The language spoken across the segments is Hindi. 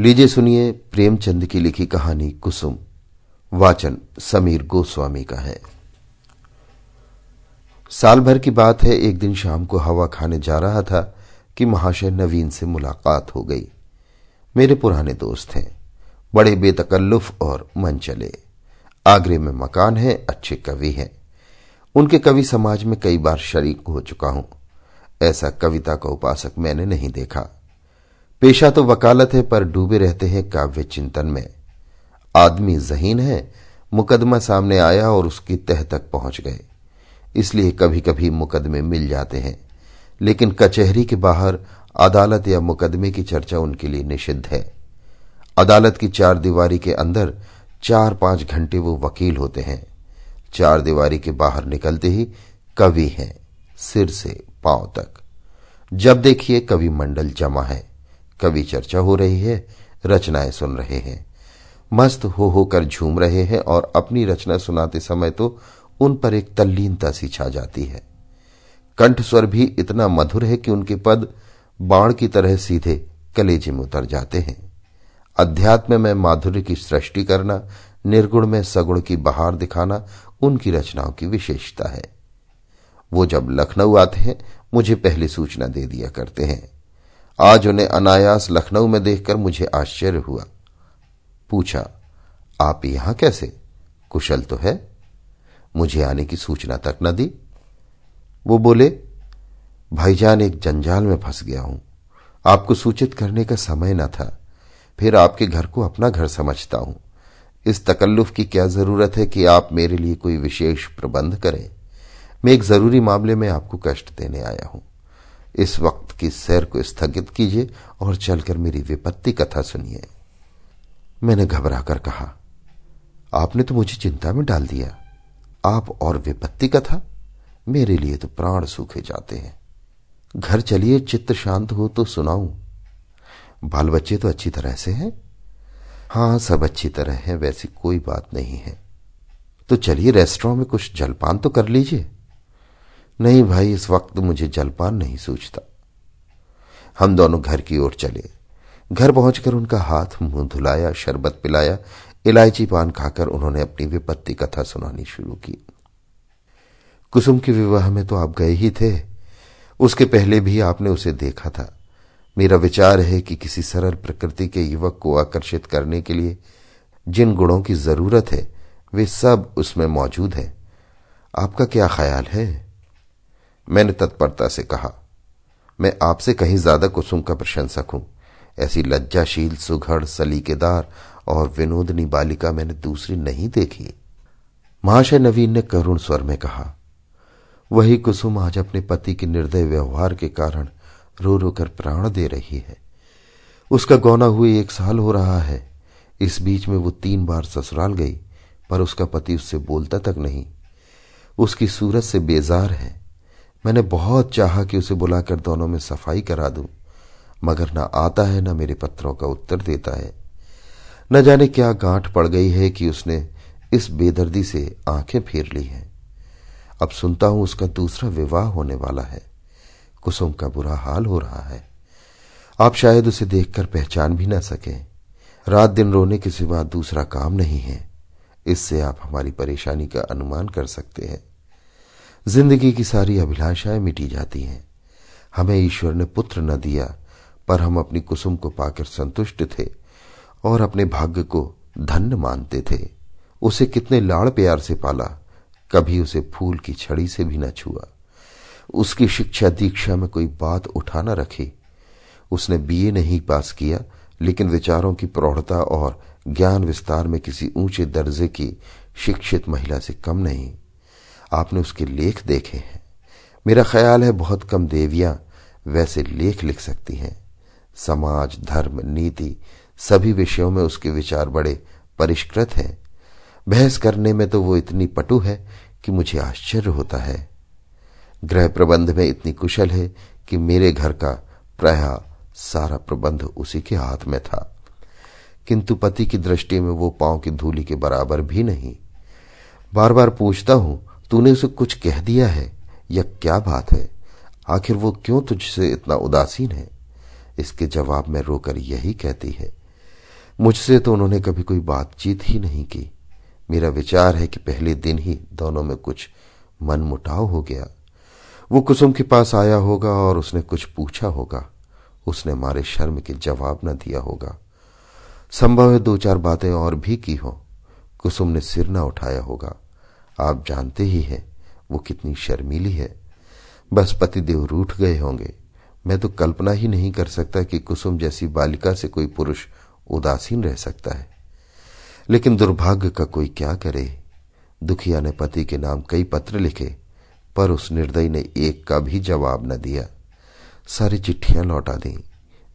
लीजिए सुनिए प्रेमचंद की लिखी कहानी कुसुम। वाचन समीर गोस्वामी का है। साल भर की बात है, एक दिन शाम को हवा खाने जा रहा था कि महाशय नवीन से मुलाकात हो गई। मेरे पुराने दोस्त हैं, बड़े बेतकल्लुफ और मन चले आगरे में मकान है, अच्छे कवि हैं। उनके कवि समाज में कई बार शरीक हो चुका हूँ। ऐसा कविता का उपासक मैंने नहीं देखा। पेशा तो वकालत है, पर डूबे रहते हैं काव्य चिंतन में। आदमी जहीन है, मुकदमा सामने आया और उसकी तह तक पहुँच गए। इसलिए कभी कभी मुकदमे मिल जाते हैं। लेकिन कचहरी के बाहर अदालत या मुकदमे की चर्चा उनके लिए निषिद्ध है। अदालत की चार दीवारी के अंदर चार पाँच घंटे वो वकील होते हैं। चार दीवारी के बाहर निकलते ही कवि हैं, सिर से पाँव तक। जब देखिए कवि मंडल जमा है। कवि चर्चा हो रही है, रचनाएँ सुन रहे हैं। मस्त हो होकर झूम रहे हैं और अपनी रचना सुनाते समय तो उन पर एक तल्लीनता सी छा जाती है। कंठ स्वर भी इतना मधुर है कि उनके पद बाण की तरह सीधे कलेजे में उतर जाते हैं। अध्यात्म में माधुर्य की सृष्टि करना, निर्गुण में सगुण की बहार दिखाना उनकी रचनाओं की विशेषता है। वो जब लखनऊ आते हैं, मुझे पहले सूचना दे दिया करते हैं। आज उन्हें अनायास लखनऊ में देखकर मुझे आश्चर्य हुआ। पूछा, आप यहाँ कैसे? कुशल तो है? मुझे आने की सूचना तक न दी? वो बोले, भाईजान, एक जंजाल में फंस गया हूँ। आपको सूचित करने का समय न था। फिर आपके घर को अपना घर समझता हूँ। इस तकल्लुफ की क्या ज़रूरत है कि आप मेरे लिए कोई विशेष प्रबंध करें? मैं एक ज़रूरी मामले में आपको कष्ट देने आया हूँ। इस वक्त की सैर को स्थगित कीजिए और चलकर मेरी विपत्ति कथा सुनिए। मैंने घबरा कर कहा, आपने तो मुझे चिंता में डाल दिया। आप और विपत्ति कथा? मेरे लिए तो प्राण सूखे जाते हैं। घर चलिए, चित्त शांत हो तो सुनाऊं। बाल बच्चे तो अच्छी तरह से हैं? हाँ, सब अच्छी तरह हैं, वैसी कोई बात नहीं है। तो चलिए, रेस्टोरेंट में कुछ जलपान तो कर लीजिए। नहीं भाई, इस वक्त मुझे जलपान नहीं सूझता। हम दोनों घर की ओर चले। घर पहुंचकर उनका हाथ मुँह धुलाया, शरबत पिलाया, इलायची पान खाकर उन्होंने अपनी विपत्ति कथा सुनानी शुरू की। कुसुम के विवाह में तो आप गए ही थे। उसके पहले भी आपने उसे देखा था। मेरा विचार है कि किसी सरल प्रकृति के युवक को आकर्षित करने के लिए जिन गुणों की ज़रूरत है, वे सब उसमें मौजूद हैं। आपका क्या ख्याल है? मैंने तत्परता से कहा, मैं आपसे कहीं ज़्यादा कुसुम का प्रशंसक हूँ। ऐसी लज्जाशील, सुघड़, सलीकेदार और विनोदनी बालिका मैंने दूसरी नहीं देखी। महाशय नवीन ने करुण स्वर में कहा, वही कुसुम आज अपने पति के निर्दय व्यवहार के कारण रो रो कर प्राण दे रही है। उसका गौना हुए एक साल हो रहा है। इस बीच में वो तीन बार ससुराल गई, पर उसका पति उससे बोलता तक नहीं। उसकी सूरत से बेजार है। मैंने बहुत चाहा कि उसे बुलाकर दोनों में सफ़ाई करा दूँ, मगर ना आता है, ना मेरे पत्रों का उत्तर देता है। न जाने क्या गांठ पड़ गई है कि उसने इस बेदर्दी से आँखें फेर ली हैं। अब सुनता हूँ उसका दूसरा विवाह होने वाला है। कुसुम का बुरा हाल हो रहा है। आप शायद उसे देखकर पहचान भी ना सके। रात दिन रोने के सिवा दूसरा काम नहीं है। इससे आप हमारी परेशानी का अनुमान कर सकते हैं। ज़िंदगी की सारी अभिलाषाएँ मिटी जाती हैं। हमें ईश्वर ने पुत्र न दिया, पर हम अपनी कुसुम को पाकर संतुष्ट थे और अपने भाग्य को धन्य मानते थे। उसे कितने लाड़ प्यार से पाला, कभी उसे फूल की छड़ी से भी न छुआ। उसकी शिक्षा दीक्षा में कोई बात उठा न रखी। उसने बीए नहीं पास किया, लेकिन विचारों की प्रौढ़ता और ज्ञान विस्तार में किसी ऊँचे दर्जे की शिक्षित महिला से कम नहीं। आपने उसके लेख देखे हैं। मेरा ख्याल है बहुत कम देवियाँ वैसे लेख लिख सकती हैं। समाज, धर्म, नीति, सभी विषयों में उसके विचार बड़े परिष्कृत हैं। बहस करने में तो वो इतनी पटु है कि मुझे आश्चर्य होता है। गृह प्रबंध में इतनी कुशल है कि मेरे घर का प्राय सारा प्रबंध उसी के हाथ में था। किंतु पति की दृष्टि में वो पाँव की धूली के बराबर भी नहीं। बार बार पूछता हूँ तूने उसे कुछ कह दिया है? या क्या बात है? आखिर वो क्यों तुझसे इतना उदासीन है? इसके जवाब में रोकर यही कहती है, मुझसे तो उन्होंने कभी कोई बातचीत ही नहीं की। मेरा विचार है कि पहले दिन ही दोनों में कुछ मन मुटाव हो गया। वो कुसुम के पास आया होगा और उसने कुछ पूछा होगा। उसने मारे शर्म के जवाब न दिया होगा। संभव है दो चार बातें और भी की हो। कुसुम ने सिर न उठाया होगा। आप जानते ही हैं, वो कितनी शर्मीली है। बस पतिदेव रूठ गए होंगे। मैं तो कल्पना ही नहीं कर सकता कि कुसुम जैसी बालिका से कोई पुरुष उदासीन रह सकता है। लेकिन दुर्भाग्य का कोई क्या करे? दुखिया ने पति के नाम कई पत्र लिखे, पर उस निर्दयी ने एक का भी जवाब न दिया। सारी चिट्ठियाँ लौटा दी।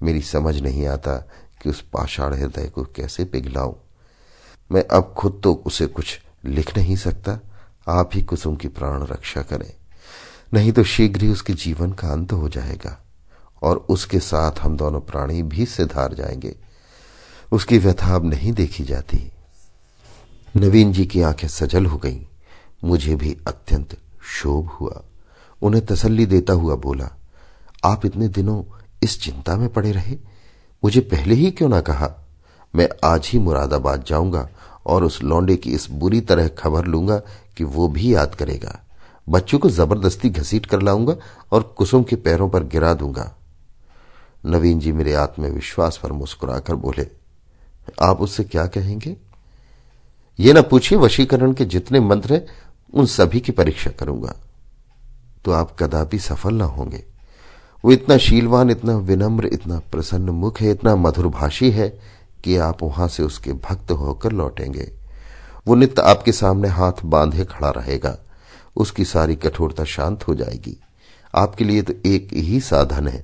मेरी समझ नहीं आता कि उस पाषाण हृदय को कैसे पिघलाऊं। मैं अब खुद तो उसे कुछ लिख नहीं सकता। आप ही कुसुम की प्राण रक्षा करें। नहीं तो शीघ्र ही उसके जीवन का अंत हो जाएगा और उसके साथ हम दोनों प्राणी भी सिधार जाएँगे। उसकी व्यथा अब नहीं देखी जाती। नवीन जी की आँखें सजल हो गईं। मुझे भी अत्यंत शोभ हुआ। उन्हें तसल्ली देता हुआ बोला, आप इतने दिनों इस चिंता में पड़े रहे? मुझे पहले ही क्यों ना कहा? मैं आज ही मुरादाबाद जाऊँगा और उस लौंडे की इस बुरी तरह खबर लूँगा कि वो भी याद करेगा। बच्चों को ज़बरदस्ती घसीट कर लाऊँगा और कुसुम के पैरों पर गिरा दूँगा। नवीन जी मेरे आत्मविश्वास पर मुस्कुराकर बोले, आप उससे क्या कहेंगे? ये ना पूछिए वशीकरण के जितने मंत्र हैं, उन सभी की परीक्षा करूँगा। तो आप कदापि सफल ना होंगे। वो इतना शीलवान, इतना विनम्र, इतना प्रसन्न मुख है, इतना मधुरभाषी है कि आप वहाँ से उसके भक्त होकर लौटेंगे। वो नित्य आपके सामने हाथ बांधे खड़ा रहेगा। उसकी सारी कठोरता शांत हो जाएगी। आपके लिए तो एक ही साधन है।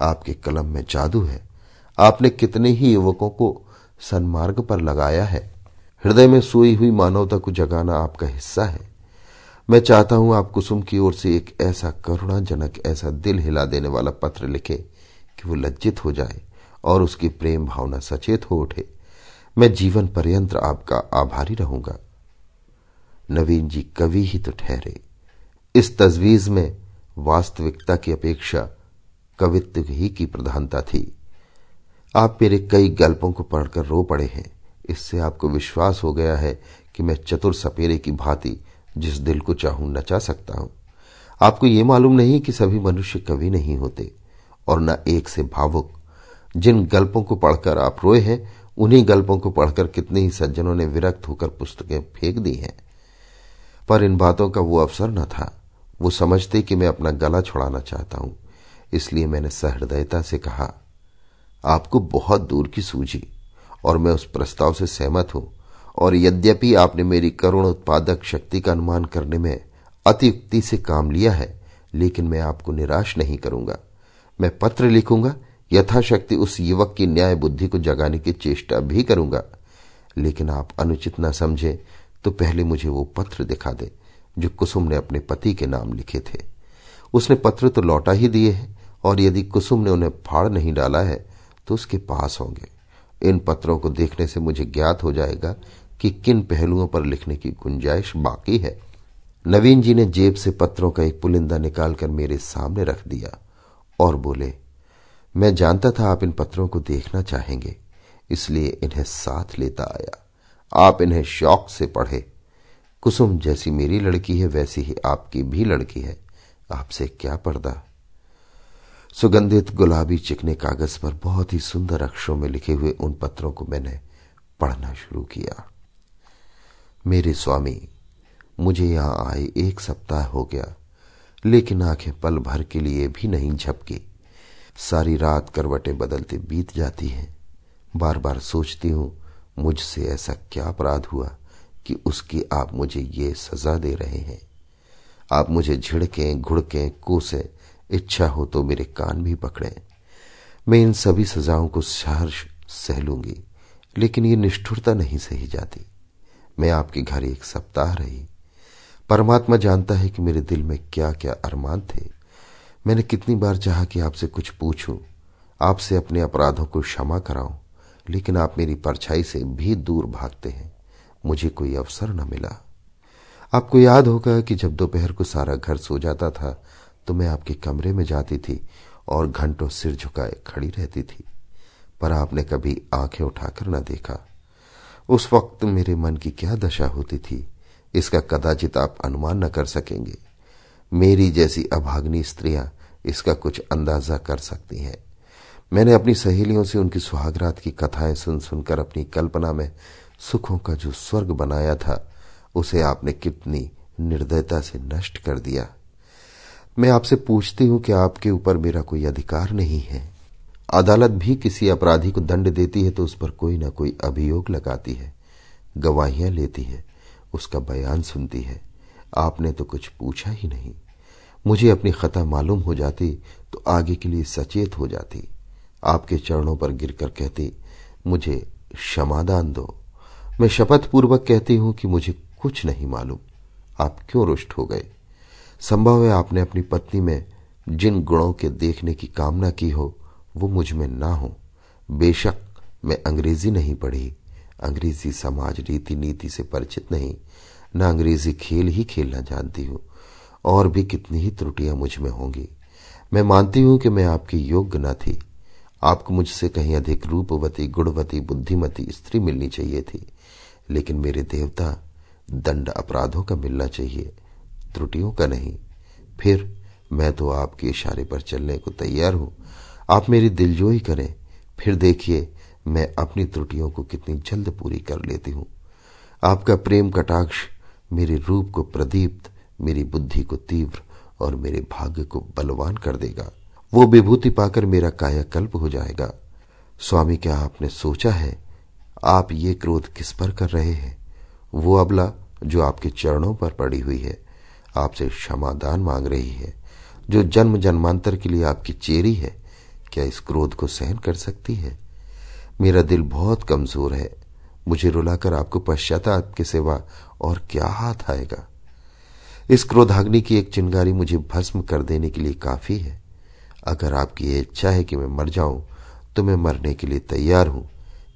आपके कलम में जादू है। आपने कितने ही युवकों को सन्मार्ग पर लगाया है। हृदय में सोई हुई मानवता को जगाना आपका हिस्सा है। मैं चाहता हूँ आप कुसुम की ओर से एक ऐसा करुणाजनक, ऐसा दिल हिला देने वाला पत्र लिखे कि वो लज्जित हो जाए। और उसकी प्रेम भावना सचेत हो उठे। मैं जीवन पर्यंत आपका आभारी रहूँगा। नवीन जी कवि ही तो ठहरे। इस तजवीज में वास्तविकता की अपेक्षा कवित्व ही की प्रधानता थी। आप मेरे कई गल्पों को पढ़कर रो पड़े हैं। इससे आपको विश्वास हो गया है कि मैं चतुर सपेरे की भांति जिस दिल को चाहूँ नचा सकता हूँ। आपको ये मालूम नहीं कि सभी मनुष्य कवि नहीं होते, और न एक से भावुक जिन गल्पों को पढ़कर आप रोए हैं, उन्हीं गल्पों को पढ़कर कितने ही सज्जनों ने विरक्त होकर पुस्तकें फेंक दी हैं। पर इन बातों का वो अवसर न था। वो समझते कि मैं अपना गला छुड़ाना चाहता हूँ। इसलिए मैंने सहृदयता से कहा, आपको बहुत दूर की सूझी, और मैं उस प्रस्ताव से सहमत हूँ, और यद्यपि आपने मेरी करुण उत्पादक शक्ति का अनुमान करने में अतियुक्ति से काम लिया है, लेकिन मैं आपको निराश नहीं करूँगा। मैं पत्र लिखूँगा यथाशक्ति उस युवक की न्याय बुद्धि को जगाने की चेष्टा भी करूँगा। लेकिन आप अनुचित न समझे तो पहले मुझे वो पत्र दिखा दे, जो कुसुम ने अपने पति के नाम लिखे थे। उसने पत्र तो लौटा ही दिए हैं, और यदि कुसुम ने उन्हें फाड़ नहीं डाला है तो उसके पास होंगे। इन पत्रों को देखने से मुझे ज्ञात हो जाएगा कि किन पहलुओं पर लिखने की गुंजाइश बाकी है। नवीन जी ने जेब से पत्रों का एक पुलिंदा निकालकर मेरे सामने रख दिया और बोले मैं जानता था आप इन पत्रों को देखना चाहेंगे, इसलिए इन्हें साथ लेता आया। आप इन्हें शौक से पढ़े। कुसुम जैसी मेरी लड़की है, वैसी ही आपकी भी लड़की है। आपसे क्या पर्दा? सुगंधित गुलाबी चिकने कागज़ पर बहुत ही सुंदर अक्षरों में लिखे हुए उन पत्रों को मैंने पढ़ना शुरू किया। मेरे स्वामी, मुझे यहाँ आए एक सप्ताह हो गया, लेकिन आँखें पल भर के लिए भी नहीं झपकी। सारी रात करवटें बदलते बीत जाती हैं। बार बार सोचती हूँ, मुझसे ऐसा क्या अपराध हुआ कि उसकी आप मुझे ये सजा दे रहे हैं। आप मुझे झिड़कें, घुड़कें, कोसें, इच्छा हो तो मेरे कान भी पकड़े। मैं इन सभी सजाओं को सहर्ष सह लूँगी लेकिन ये निष्ठुरता नहीं सही जाती। मैं आपके घर एक सप्ताह रही। परमात्मा जानता है कि मेरे दिल में क्या क्या अरमान थे। मैंने कितनी बार चाहा कि आपसे कुछ पूछूँ, आपसे अपने अपराधों को क्षमा कराऊं, लेकिन आप मेरी परछाई से भी दूर भागते हैं। मुझे कोई अवसर न मिला। आपको याद होगा कि जब दोपहर को सारा घर सो जाता था तो मैं आपके कमरे में जाती थी और घंटों सिर झुकाए खड़ी रहती थी, पर आपने कभी आँखें उठाकर न देखा। उस वक्त मेरे मन की क्या दशा होती थी, इसका कदाचित आप अनुमान न कर सकेंगे। मेरी जैसी अभाग्नि स्त्रियाँ इसका कुछ अंदाज़ा कर सकती हैं। मैंने अपनी सहेलियों से उनकी सुहागरात की कथाएँ सुन सुनकर अपनी कल्पना में सुखों का जो स्वर्ग बनाया था, उसे आपने कितनी निर्दयता से नष्ट कर दिया। मैं आपसे पूछती हूँ कि आपके ऊपर मेरा कोई अधिकार नहीं है। अदालत भी किसी अपराधी को दंड देती है तो उस पर कोई ना कोई अभियोग लगाती है, गवाहियाँ लेती है, उसका बयान सुनती है। आपने तो कुछ पूछा ही नहीं। मुझे अपनी खता मालूम हो जाती तो आगे के लिए सचेत हो जाती। आपके चरणों पर गिरकर कहती, मुझे क्षमादान दो। मैं शपथ पूर्वक कहती हूँ कि मुझे कुछ नहीं मालूम। आप क्यों रुष्ट हो गए? संभव है आपने अपनी पत्नी में जिन गुणों के देखने की कामना की हो, वो मुझमें ना हो। बेशक मैं अंग्रेज़ी नहीं पढ़ी, अंग्रेज़ी समाज रीति नीति से परिचित नहीं, न अंग्रेज़ी खेल ही खेलना जानती हूँ। और भी कितनी ही त्रुटियाँ मुझमें होंगी। मैं मानती हूँ कि मैं आपकी योग्य न थी। आपको मुझसे कहीं अधिक रूपवती, गुणवती, बुद्धिमती स्त्री मिलनी चाहिए थी। लेकिन मेरे देवता दंड अपराधों का मिलना चाहिए, त्रुटियों का नहीं। फिर मैं तो आपके इशारे पर चलने को तैयार हूँ। आप मेरी दिलजोई करें। फिर देखिए, मैं अपनी त्रुटियों को कितनी जल्द पूरी कर लेती हूँ। आपका प्रेम कटाक्ष मेरे रूप को प्रदीप्त मेरी बुद्धि को तीव्र और मेरे भाग्य को बलवान कर देगा। वो विभूति पाकर मेरा कायाकल्प हो जाएगा। स्वामी, क्या आपने सोचा है, आप ये क्रोध किस पर कर रहे हैं? वो अबला, जो आपके चरणों पर पड़ी हुई है, आपसे क्षमादान मांग रही है, जो जन्म जन्मांतर के लिए आपकी चेरी है, क्या इस क्रोध को सहन कर सकती है? मेरा दिल बहुत कमज़ोर है। मुझे रुलाकर आपको पश्चाताप के सिवा और क्या हाथ आएगा? इस क्रोधाग्नि की एक चिंगारी मुझे भस्म कर देने के लिए काफ़ी है। अगर आपकी ये इच्छा है कि मैं मर जाऊँ तो मैं मरने के लिए तैयार हूँ।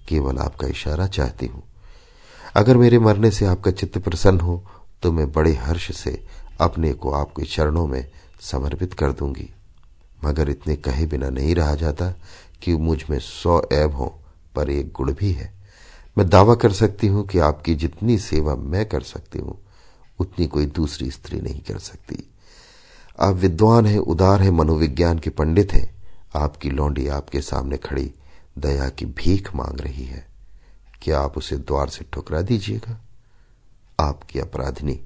केवल आपका इशारा चाहती हूँ। अगर मेरे मरने से आपका चित्त प्रसन्न हो तो मैं बड़े हर्ष से अपने को आपके चरणों में समर्पित कर दूँगी। मगर इतने कहे बिना नहीं रहा जाता कि मुझमें सौ ऐब हो, पर एक गुण भी है। मैं दावा कर सकती हूँ कि आपकी जितनी सेवा मैं कर सकती हूँ उतनी कोई दूसरी स्त्री नहीं कर सकती। आप विद्वान हैं, उदार हैं, मनोविज्ञान के पंडित हैं। आपकी लौंडी आपके सामने खड़ी दया की भीख मांग रही है। क्या आप उसे द्वार से ठुकरा दीजिएगा? आपकी अपराधिनी,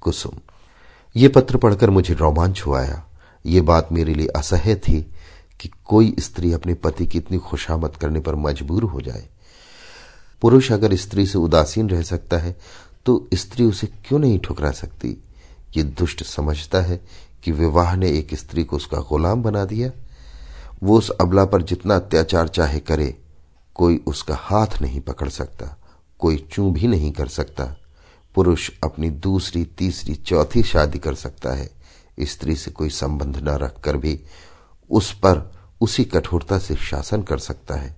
कुसुम। ये पत्र पढ़कर मुझे रोमांच हुआया ये बात मेरे लिए असह्य थी कि कोई स्त्री अपने पति की इतनी खुशामद करने पर मजबूर हो जाए। पुरुष अगर स्त्री से उदासीन रह सकता है तो स्त्री उसे क्यों नहीं ठुकरा सकती? ये दुष्ट समझता है कि विवाह ने एक स्त्री को उसका गुलाम बना दिया। वो उस अबला पर जितना अत्याचार चाहे करे, कोई उसका हाथ नहीं पकड़ सकता, कोई चू भी नहीं कर सकता। पुरुष अपनी दूसरी, तीसरी, चौथी शादी कर सकता है। स्त्री से कोई संबंध न रखकर भी उस पर उसी कठोरता से शासन कर सकता है।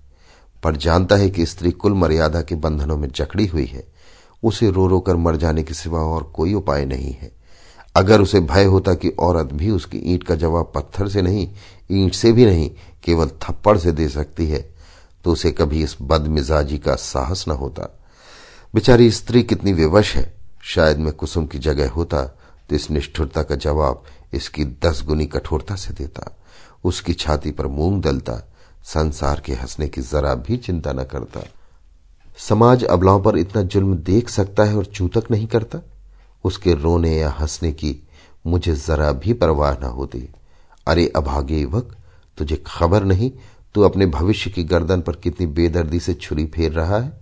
पर जानता है कि स्त्री कुल मर्यादा के बंधनों में जकड़ी हुई है। उसे रो रो कर मर जाने के सिवा और कोई उपाय नहीं है। अगर उसे भय होता कि औरत भी उसकी ईंट का जवाब पत्थर से नहीं, ईंट से भी नहीं, केवल थप्पड़ से दे सकती है तो उसे कभी इस बदमिजाजी का साहस न होता। बेचारी स्त्री कितनी विवश है। शायद मैं कुसुम की जगह होता तो इस निष्ठुरता का जवाब इसकी दस गुनी कठोरता से देता। उसकी छाती पर मूंग दलता संसार के हंसने की जरा भी चिंता न करता। समाज अबलाओं पर इतना जुल्म देख सकता है और चूतक नहीं करता? उसके रोने या हंसने की मुझे जरा भी परवाह न होती। अरे अभागे युवक तुझे खबर नहीं, तू अपने भविष्य की गर्दन पर कितनी बेदर्दी से छुरी फेर रहा है?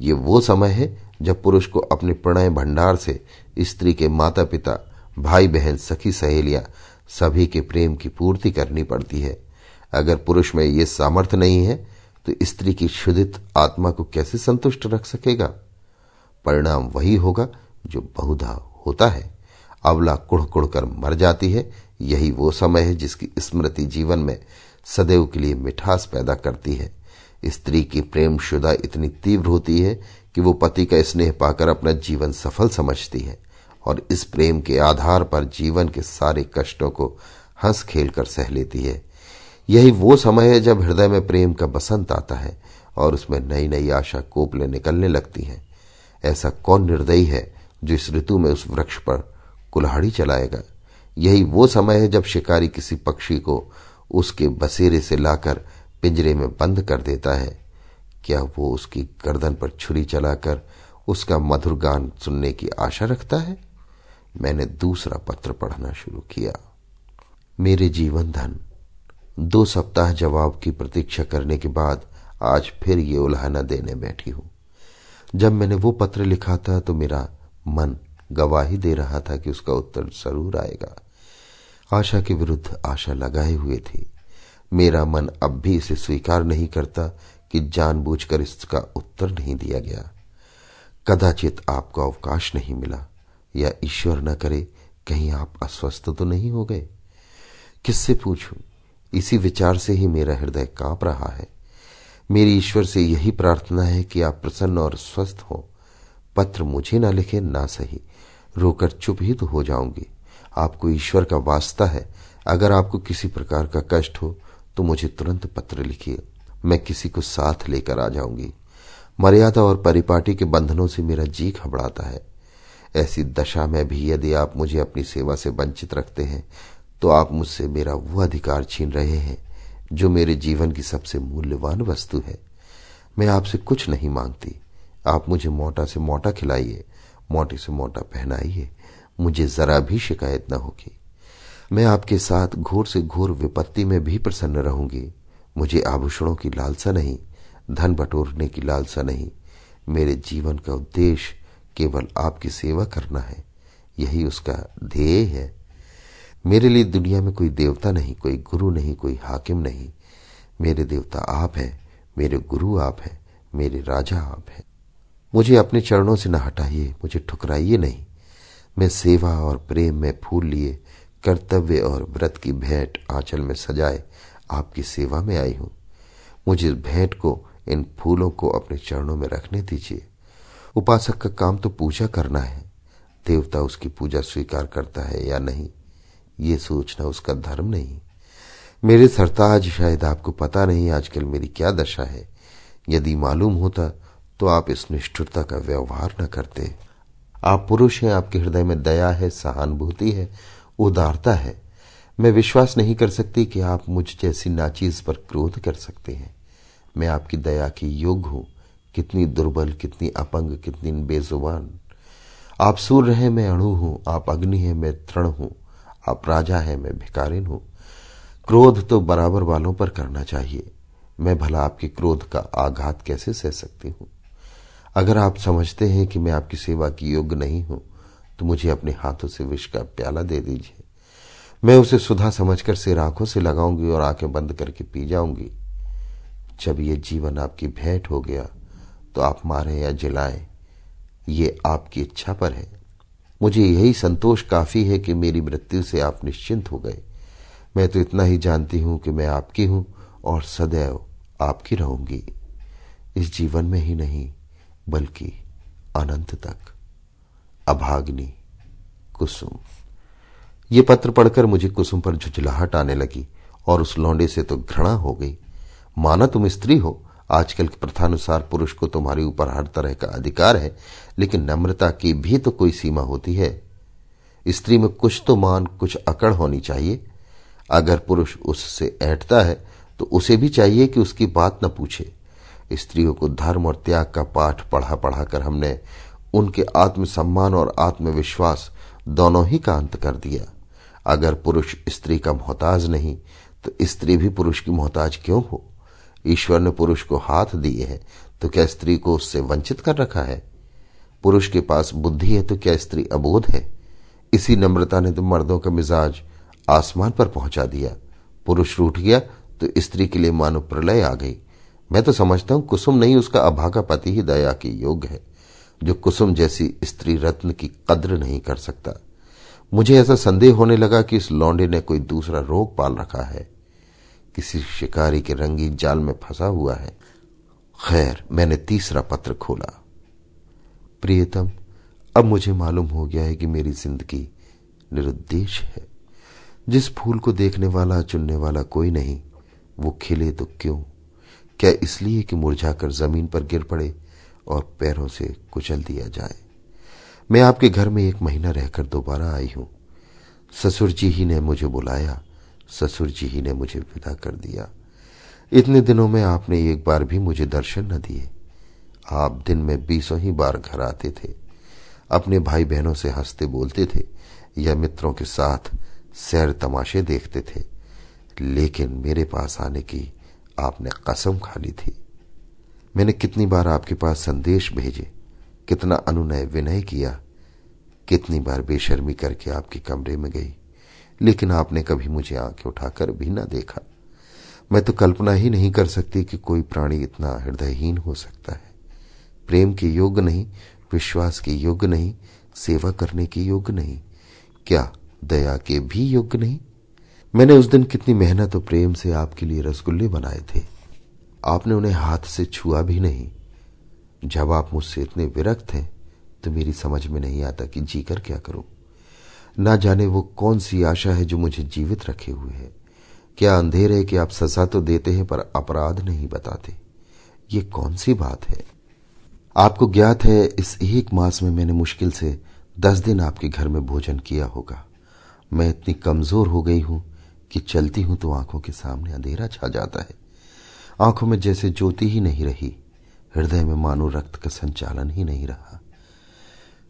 ये वो समय है जब पुरुष को अपने प्रणय भंडार से, स्त्री के माता पिता भाई बहन सखी सहेलियाँ, सभी के प्रेम की पूर्ति करनी पड़ती है। अगर पुरुष में ये सामर्थ्य नहीं है तो स्त्री की क्षुदित आत्मा को कैसे संतुष्ट रख सकेगा? परिणाम वही होगा जो बहुधा होता है। अवला कुड़ कुड़ कर मर जाती है। यही वो समय है जिसकी स्मृति जीवन में सदैव के लिए मिठास पैदा करती है। स्त्री की प्रेम शुदा इतनी तीव्र होती है कि वो पति का स्नेह पाकर अपना जीवन सफल समझती है और इस प्रेम के आधार पर जीवन के सारे कष्टों को हंस खेल कर सह लेती है। यही वो समय है जब हृदय में प्रेम का बसंत आता है और उसमें नई नई आशा कोपले निकलने लगती हैं। ऐसा कौन निर्दयी है जो इस ऋतु में उस वृक्ष पर कुल्हाड़ी चलाएगा? यही वो समय है जब शिकारी किसी पक्षी को उसके बसेरे से लाकर पिंजरे में बंद कर देता है। क्या वो उसकी गर्दन पर छुरी चलाकर उसका मधुर गान सुनने की आशा रखता है? मैंने दूसरा पत्र पढ़ना शुरू किया। मेरे जीवन धन दो सप्ताह जवाब की प्रतीक्षा करने के बाद आज फिर ये उल्हाना देने बैठी हूँ। जब मैंने वो पत्र लिखा था तो मेरा मन गवाही दे रहा था कि उसका उत्तर ज़रूर आएगा। आशा के विरुद्ध आशा लगाए हुए थी। मेरा मन अब भी इसे स्वीकार नहीं करता कि जानबूझकर इसका उत्तर नहीं दिया गया। कदाचित आपको अवकाश नहीं मिला या ईश्वर न करे, कहीं आप अस्वस्थ तो नहीं हो गए? किससे पूछूँ? इसी विचार से ही मेरा हृदय काँप रहा है। मेरी ईश्वर से यही प्रार्थना है कि आप प्रसन्न और स्वस्थ हो। पत्र मुझे ना लिखे, ना सही। रोकर चुप ही तो हो जाऊँगी। आपको ईश्वर का वास्ता है। अगर आपको किसी प्रकार का कष्ट हो तो मुझे तुरंत पत्र लिखिए। मैं किसी को साथ लेकर आ जाऊँगी। मर्यादा और परिपाटी के बंधनों से मेरा जी घबराता है। ऐसी दशा में भी यदि आप मुझे अपनी सेवा से वंचित रखते हैं तो आप मुझसे मेरा वो अधिकार छीन रहे हैं, जो मेरे जीवन की सबसे मूल्यवान वस्तु है। मैं आपसे कुछ नहीं मांगती। आप मुझे मोटा से मोटा खिलाइए, मोटे से मोटा पहनाइए। मुझे जरा भी शिकायत न होगी। मैं आपके साथ घोर से घोर विपत्ति में भी प्रसन्न रहूँगी। मुझे आभूषणों की लालसा नहीं, धन बटोरने की लालसा नहीं। मेरे जीवन का उद्देश्य केवल आपकी सेवा करना है। यही उसका ध्येय है। मेरे लिए दुनिया में कोई देवता नहीं, कोई गुरु नहीं, कोई हाकिम नहीं। मेरे देवता आप हैं, मेरे गुरु आप हैं, मेरे राजा आप हैं। मुझे अपने चरणों से न हटाइए, मुझे ठुकराइए नहीं। मैं सेवा और प्रेम में फूल लिए, कर्तव्य और व्रत की भेंट आंचल में सजाए आपकी सेवा में आई हूँ। मुझे इस भेंट को, इन फूलों को अपने चरणों में रखने दीजिए। उपासक का काम तो पूजा करना है। देवता उसकी पूजा स्वीकार करता है या नहीं? ये सोचना उसका धर्म नहीं। मेरे सरताज शायद आपको पता नहीं आजकल मेरी क्या दशा है। यदि मालूम होता तो आप इस निष्ठुरता का व्यवहार न करते। आप पुरुष हैं, आपके हृदय में दया है, सहानुभूति है, उदारता है। मैं विश्वास नहीं कर सकती कि आप मुझ जैसी नाचीज पर क्रोध कर सकते हैं। मैं आपकी दया की योग्य हूँ। कितनी दुर्बल, कितनी अपंग, कितनी बेजुबान। आप सूर्य हैं, मैं अणु हूँ। आप अग्नि हैं, मैं तृण हूँ। आप राजा हैं, मैं भिकारिन हूँ। क्रोध तो बराबर वालों पर करना चाहिए। मैं भला आपके क्रोध का आघात कैसे सह सकती हूँ? अगर आप समझते हैं कि मैं आपकी सेवा की योग्य नहीं हूँ तो मुझे अपने हाथों से विष का प्याला दे दीजिए। मैं उसे सुधा समझकर सिर आँखों से लगाऊँगी और आँखें बंद करके पी जाऊँगी। जब ये जीवन आपकी भेंट हो गया तो आप मारें या जिलाएँ, ये आपकी इच्छा पर है। मुझे यही संतोष काफ़ी है कि मेरी मृत्यु से आप निश्चिंत हो गए। मैं तो इतना ही जानती हूँ कि मैं आपकी हूँ और सदैव आपकी रहूँगी। इस जीवन में ही नहीं, बल्कि अनंत तक। अभाग्नि, कुसुम। ये पत्र पढ़कर मुझे कुसुम पर झुझलाहट आने लगी और उस लौंडे से तो घृणा हो गई। माना तुम स्त्री हो आजकल की प्रथानुसार पुरुष को तुम्हारे ऊपर हर तरह का अधिकार है, लेकिन नम्रता की भी तो कोई सीमा होती है। स्त्री में कुछ तो मान, कुछ अकड़ होनी चाहिए। अगर पुरुष उससे ऐठता है तो उसे भी चाहिए कि उसकी बात न पूछे। स्त्रियों को धर्म और त्याग का पाठ पढ़ा पढ़ाकर हमने उनके आत्मसम्मान और आत्मविश्वास दोनों ही का अंत कर दिया। अगर पुरुष स्त्री का मोहताज नहीं तो स्त्री भी पुरुष की मोहताज क्यों हो? ईश्वर ने पुरुष को हाथ दिए हैं तो क्या स्त्री को उससे वंचित कर रखा है? पुरुष के पास बुद्धि है तो क्या स्त्री अबोध है? इसी नम्रता ने तो मर्दों का मिजाज आसमान पर पहुँचा दिया। पुरुष रूठ गया तो स्त्री के लिए मानो प्रलय आ गई। मैं तो समझता हूँ, कुसुम नहीं, उसका अभागा पति ही दया की योग्य है, जो कुसुम जैसी स्त्री रत्न की कद्र नहीं कर सकता। मुझे ऐसा संदेह होने लगा कि इस लौंडे ने कोई दूसरा रोग पाल रखा है। किसी शिकारी के रंगीन जाल में फंसा हुआ है। खैर, मैंने तीसरा पत्र खोला। प्रियतम, अब मुझे मालूम हो गया है कि मेरी ज़िंदगी निरुद्देश है। जिस फूल को देखने वाला, चुनने वाला कोई नहीं, वो खिले तो क्यों? क्या इसलिए कि मुरझाकर ज़मीन पर गिर पड़े और पैरों से कुचल दिया जाए? मैं आपके घर में एक महीना रहकर दोबारा आई हूँ। ससुर जी ही ने मुझे बुलाया। ससुर जी ही ने मुझे विदा कर दिया। इतने दिनों में आपने एक बार भी मुझे दर्शन न दिए। आप दिन में बीसों ही बार घर आते थे। अपने भाई बहनों से हँसते बोलते थे या मित्रों के साथ सैर तमाशे देखते थे। लेकिन मेरे पास आने की आपने कसम खा ली थी। मैंने कितनी बार आपके पास संदेश भेजे, कितना अनुनय विनय किया, कितनी बार बेशर्मी करके आपके कमरे में गई। लेकिन आपने कभी मुझे आँखें उठाकर भी ना देखा। मैं तो कल्पना ही नहीं कर सकती कि कोई प्राणी इतना हृदयहीन हो सकता है। प्रेम के योग्य नहीं, विश्वास के योग्य नहीं, सेवा करने के योग्य नहीं, क्या दया के भी योग्य नहीं? मैंने उस दिन कितनी मेहनत और प्रेम से आपके लिए रसगुल्ले बनाए थे। आपने उन्हें हाथ से छुआ भी नहीं। जब आप मुझसे इतने विरक्त हैं तो मेरी समझ में नहीं आता कि जीकर क्या करूँ। ना जाने वो कौन सी आशा है जो मुझे जीवित रखे हुए है। क्या अंधेर है कि आप सजा तो देते हैं, पर अपराध नहीं बताते। ये कौन सी बात है? आपको ज्ञात है, इस एक मास में मैंने मुश्किल से दस दिन आपके घर में भोजन किया होगा। मैं इतनी कमज़ोर हो गई हूँ कि चलती हूँ तो आँखों के सामने अंधेरा छा जाता है। आँखों में जैसे ज्योति ही नहीं रही, हृदय में मानो रक्त का संचालन ही नहीं रहा।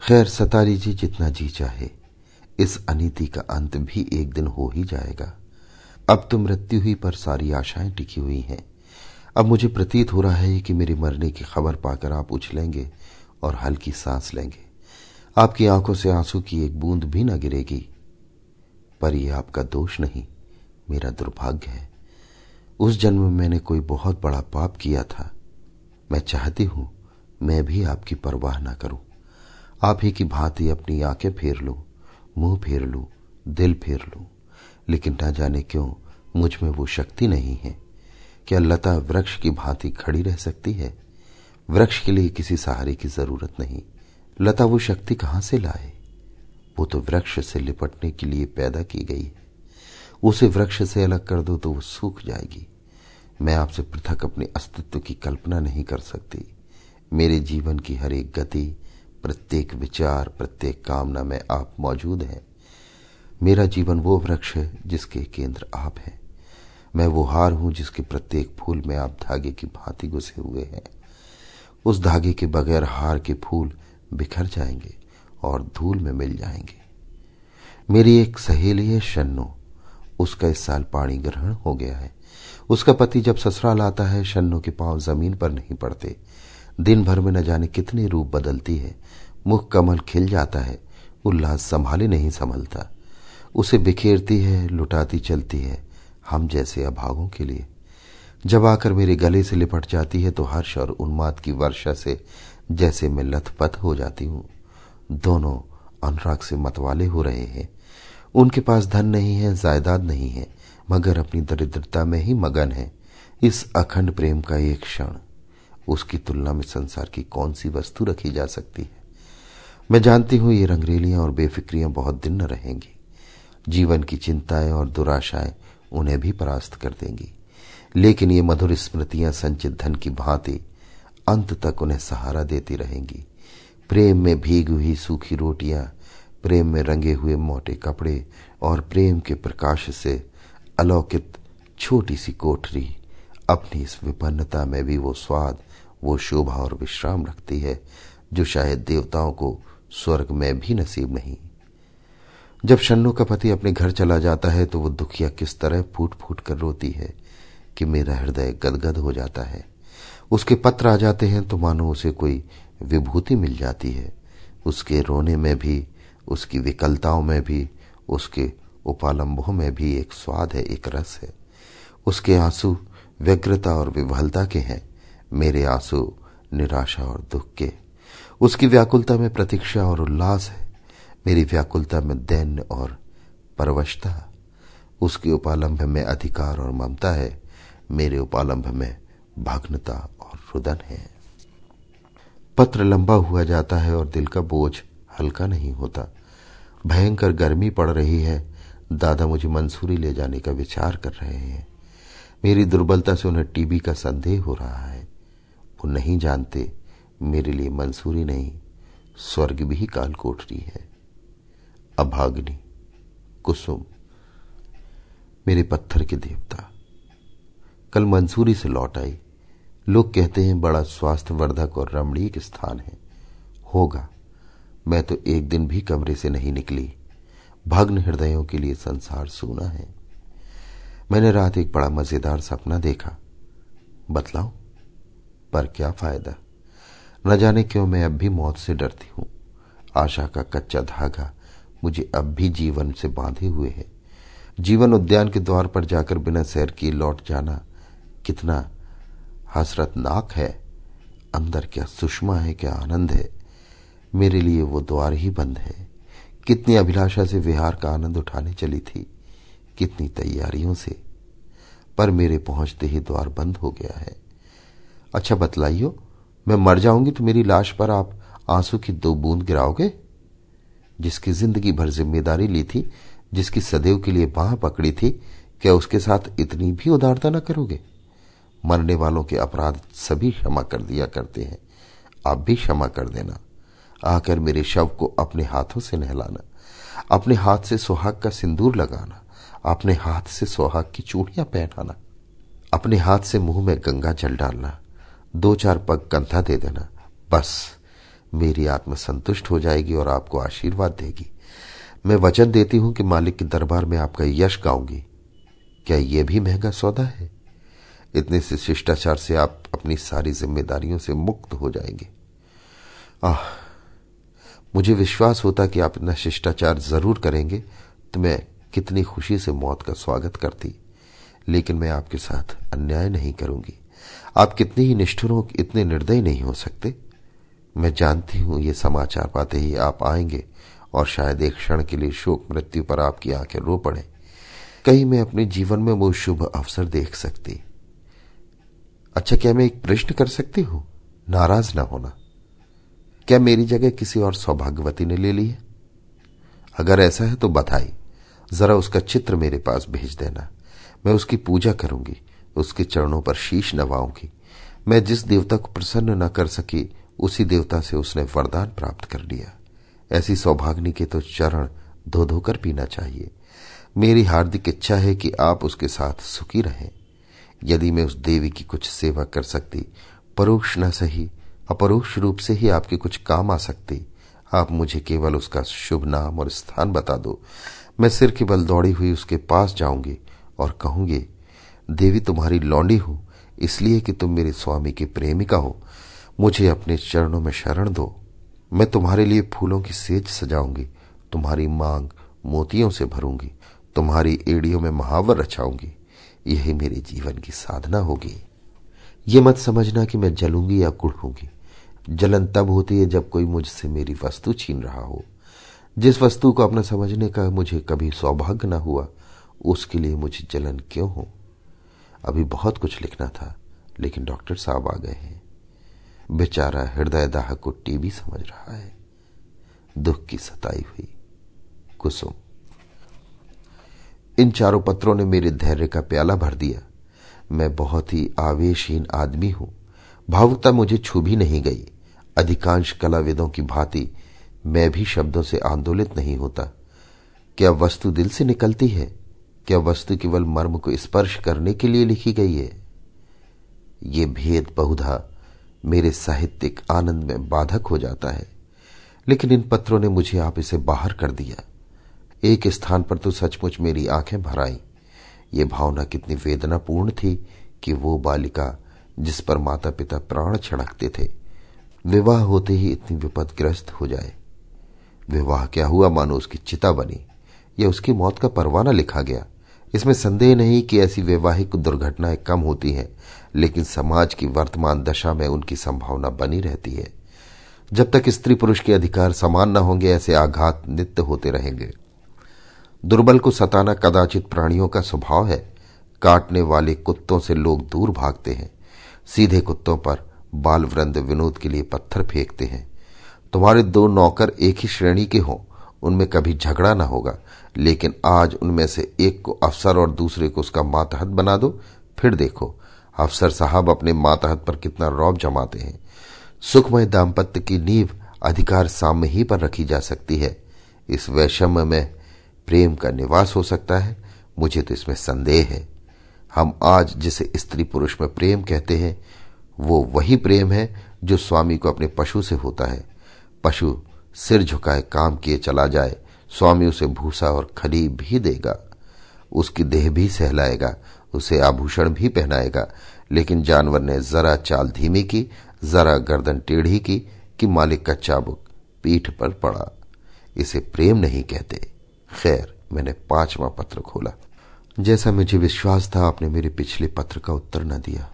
खैर सता लीजिए जितना जी चाहे। इस अनीति का अंत भी एक दिन हो ही जाएगा। अब तो मृत्यु ही पर सारी आशाएँ टिकी हुई हैं। अब मुझे प्रतीत हो रहा है कि मेरे मरने की खबर पाकर आप उछलेंगे और हल्की सांस लेंगे। आपकी आँखों से आँसू की एक बूंद भी न गिरेगी। पर यह आपका दोष नहीं, मेरा दुर्भाग्य है। उस जन्म में मैंने कोई बहुत बड़ा पाप किया था। मैं चाहती हूँ, मैं भी आपकी परवाह ना करूँ। आप ही की भांति अपनी आँखें फेर लू। मुँह फेर लू, दिल फेर लू। लेकिन ना जाने क्यों, मुझमें वो शक्ति नहीं है। क्या लता वृक्ष की भांति खड़ी रह सकती है? वृक्ष के लिए किसी सहारे की ज़रूरत नहीं। लता वो शक्ति कहाँ से लाए? वो तो वृक्ष से लिपटने के लिए पैदा की गई है। उसे वृक्ष से अलग कर दो तो वो सूख जाएगी। मैं आपसे पृथक अपने अस्तित्व की कल्पना नहीं कर सकती। मेरे जीवन की हर एक गति प्रत्येक विचार, प्रत्येक कामना में आप मौजूद हैं। मेरा जीवन वो वृक्ष है जिसके केंद्र आप हैं। मैं वो हार हूँ जिसके प्रत्येक फूल में आप धागे की भांति घुसे हुए हैं। उस धागे के बगैर हार के फूल बिखर जाएँगे और धूल में मिल जाएँगे। मेरी एक सहेली है शन्नो। उसका इस साल पाणी ग्रहण हो गया है। उसका पति जब ससुराल आता है, शन्नो के पाँव ज़मीन पर नहीं पड़ते। दिन भर में न जाने कितने रूप बदलती है। मुख कमल खिल जाता है। उल्लास संभाले नहीं संभलता। उसे बिखेरती है, लुटाती चलती है, हम जैसे अभागों के लिए। जब आकर मेरे गले से लिपट जाती है तो हर्ष और उन्माद की वर्षा से जैसे मैं लथपथ हो जाती हूँ। दोनों अनुराग से मतवाले हो रहे हैं। उनके पास धन नहीं है, जायदाद नहीं है, मगर अपनी दरिद्रता में ही मगन है। इस अखंड प्रेम का एक क्षण। उसकी तुलना में संसार की कौन सी वस्तु रखी जा सकती है? मैं जानती हूँ ये रंगरेलियाँ और बेफिक्रियाँ बहुत दिन न रहेंगी। जीवन की चिंताएँ और दुराशाएँ उन्हें भी परास्त कर देंगी। लेकिन ये मधुर स्मृतियाँ संचित धन की भांति अंत तक उन्हें सहारा देती रहेंगी। प्रेम में भीगी हुई सूखी रोटियाँ, प्रेम में रंगे हुए मोटे कपड़े और प्रेम के प्रकाश से अलौकित छोटी सी कोठरी अपनी इस विपन्नता में भी वो स्वाद, वो शोभा और विश्राम रखती है, जो शायद देवताओं को स्वर्ग में भी नसीब नहीं। जब शन्नु का पति अपने घर चला जाता है तो वो दुखिया किस तरह फूट फूट कर रोती है कि मेरा हृदय गदगद हो जाता है। उसके पत्र आ जाते हैं तो मानो उसे कोई विभूति मिल जाती है। उसके रोने में भी, उसकी विकलताओं में भी, उसके उपालंबों में भी एक स्वाद है, एक रस है। उसके आँसू व्यग्रता और विभलता के हैं। मेरे आँसू निराशा और दुख के उसकी व्याकुलता में प्रतीक्षा और उल्लास है। मेरी व्याकुलता में दैन्य और परवशता। उसके उपालंभ में अधिकार और ममता है। मेरे उपालंभ में भग्नता और रुदन है। पत्र लंबा हुआ जाता है और दिल का बोझ हल्का नहीं होता। भयंकर गर्मी पड़ रही है। दादा मुझे मंसूरी ले जाने का विचार कर रहे हैं। मेरी दुर्बलता से उन्हें टीबी का संदेह हो रहा है। वो नहीं जानते मेरे लिए मंसूरी नहीं, स्वर्ग भी काल कोठरी है। अभाग्नि, कुसुम, मेरे पत्थर के देवता। कल मंसूरी से लौट आई। लोग कहते हैं बड़ा स्वास्थ्यवर्धक और रमणीक स्थान है। होगा, मैं तो एक दिन भी कमरे से नहीं निकली। भग्न हृदयों के लिए संसार सूना है। मैंने रात एक बड़ा मज़ेदार सपना देखा। बतलाओ पर क्या फ़ायदा? न जाने क्यों मैं अब भी मौत से डरती हूँ। आशा का कच्चा धागा मुझे अब भी जीवन से बांधे हुए है। जीवन उद्यान के द्वार पर जाकर बिना सैर किए लौट जाना कितना हसरतनाक है। अंदर क्या सुषमा है, क्या आनंद है। मेरे लिए वो द्वार ही बंद है। कितनी अभिलाषा से विहार का आनंद उठाने चली थी। कितनी तैयारियों से। पर मेरे पहुँचते ही द्वार बंद हो गया है। अच्छा बतलाइयो मैं मर जाऊँगी तो मेरी लाश पर आप आँसू की दो बूंद गिराओगे? जिसकी ज़िंदगी भर ज़िम्मेदारी ली थी, जिसकी सदैव के लिए बाह पकड़ी थी, क्या उसके साथ इतनी भी उदारता न करोगे? मरने वालों के अपराध सभी क्षमा कर दिया करते हैं। आप भी क्षमा कर देना। आकर मेरे शव को अपने हाथों से नहलाना। अपने हाथ से सुहाग का सिंदूर लगाना। अपने हाथ से सुहाग की चूड़ियाँ पहनाना। अपने हाथ से मुँह में गंगा जल डालना। दो चार पग कंधा दे देना। बस, मेरी आत्मा संतुष्ट हो जाएगी और आपको आशीर्वाद देगी। मैं वचन देती हूँ कि मालिक के दरबार में आपका यश गाऊँगी। क्या यह भी महँगा सौदा है? इतने से शिष्टाचार से आप अपनी सारी जिम्मेदारियों से मुक्त हो जाएँगे। आह, मुझे विश्वास होता कि आप इतना शिष्टाचार ज़रूर करेंगे तो मैं कितनी खुशी से मौत का स्वागत करती। लेकिन मैं आपके साथ अन्याय नहीं करूँगी। आप कितने ही निष्ठुर हो इतने निर्दय नहीं हो सकते। मैं जानती हूँ ये समाचार पाते ही आप आएँगे और शायद एक क्षण के लिए शोक मृत्यु पर आपकी आँखें रो पड़े। कहीं मैं अपने जीवन में वो शुभ अवसर देख सकती। अच्छा क्या मैं एक प्रश्न कर सकती हूँ? नाराज़ ना होना। क्या मेरी जगह किसी और सौभाग्यवती ने ले ली है? अगर ऐसा है तो बधाई जरा उसका चित्र मेरे पास भेज देना। मैं उसकी पूजा करूँगी। उसके चरणों पर शीश नवाऊँगी मैं जिस देवता को प्रसन्न न कर सकी, उसी देवता से उसने वरदान प्राप्त कर लिया। ऐसी सौभाग्नि के तो चरण धो धोकर पीना चाहिए। मेरी हार्दिक इच्छा है कि आप उसके साथ सुखी रहें। यदि मैं उस देवी की कुछ सेवा कर सकती, परोक्ष न सही, अपरोक्ष रूप से ही आपके कुछ काम आ सकती, आप मुझे केवल उसका शुभ नाम और स्थान बता दो। मैं सिर के बल दौड़ी हुई उसके पास जाऊँगी और कहूँगी देवी तुम्हारी लौंडी हूँ, इसलिए कि तुम मेरे स्वामी की प्रेमिका हो। मुझे अपने चरणों में शरण दो। मैं तुम्हारे लिए फूलों की सेज सजाऊँगी, तुम्हारी मांग मोतियों से भरूँगी, तुम्हारी एड़ियों में महावर रचाऊँगी। यही मेरे जीवन की साधना होगी। ये मत समझना कि मैं जलूँगी या कुड़ूँगी जलन तब होती है जब कोई मुझसे मेरी वस्तु छीन रहा हो। जिस वस्तु को अपना समझने का मुझे कभी सौभाग्य न हुआ, उसके लिए मुझे जलन क्यों हो? अभी बहुत कुछ लिखना था, लेकिन डॉक्टर साहब आ गए हैं। बेचारा हृदय दाह को टीबी समझ रहा है। दुख की सताई हुई। कुसुम। इन चारों पत्रों ने मेरे धैर्य का प्याला भर दिया। मैं बहुत ही आवेशहीन आदमी हूँ। भावुकता मुझे छू भी नहीं गई। अधिकांश कलाविदों की भांति मैं भी शब्दों से आंदोलित नहीं होता। क्या वस्तु दिल से निकलती है? क्या वस्तु केवल मर्म को स्पर्श करने के लिए लिखी गई है? ये भेद बहुधा मेरे साहित्यिक आनंद में बाधक हो जाता है। लेकिन इन पत्रों ने मुझे आप इसे बाहर कर दिया। एक स्थान पर तो सचमुच मेरी आँखें भर आई। ये भावना कितनी वेदनापूर्ण थी कि वो बालिका जिस पर माता पिता प्राण छड़कते थे, विवाह होते ही इतनी विपदग्रस्त हो जाए। विवाह क्या हुआ मानो उसकी चिता बनी या उसकी मौत का परवाना लिखा गया? इसमें संदेह नहीं कि ऐसी वैवाहिक दुर्घटनाएँ कम होती हैं, लेकिन समाज की वर्तमान दशा में उनकी संभावना बनी रहती है। जब तक स्त्री पुरुष के अधिकार समान न होंगे, ऐसे आघात नित्य होते रहेंगे। दुर्बल को सताना कदाचित प्राणियों का स्वभाव है। काटने वाले कुत्तों से लोग दूर भागते हैं। सीधे कुत्तों पर बाल वृंद विनोद के लिए पत्थर फेंकते हैं। तुम्हारे दो नौकर एक ही श्रेणी के हों उनमें कभी झगड़ा ना होगा, लेकिन आज उनमें से एक को अफसर और दूसरे को उसका मातहत बना दो, फिर देखो, अफसर साहब अपने मातहत पर कितना रौब जमाते हैं। सुखमय दाम्पत्य की नींव अधिकार साम्य ही पर रखी जा सकती है। इस वैषम्य में प्रेम का निवास हो सकता है, मुझे तो इसमें संदेह है। हम आज जिसे स्त्री पुरुष में प्रेम कहते हैं, वो वही प्रेम है जो स्वामी को अपने पशु से होता है। पशु सिर झुकाए काम किए चला जाए, स्वामी उसे भूसा और खली भी देगा। उसकी देह भी सहलाएगा, उसे आभूषण भी पहनाएगा। लेकिन जानवर ने जरा चाल धीमी की, जरा गर्दन टेढ़ी की कि मालिक का चाबुक पीठ पर पड़ा। इसे प्रेम नहीं कहते। खैर, मैंने पांचवा पत्र खोला। जैसा मुझे विश्वास था, आपने मेरे पिछले पत्र का उत्तर न दिया।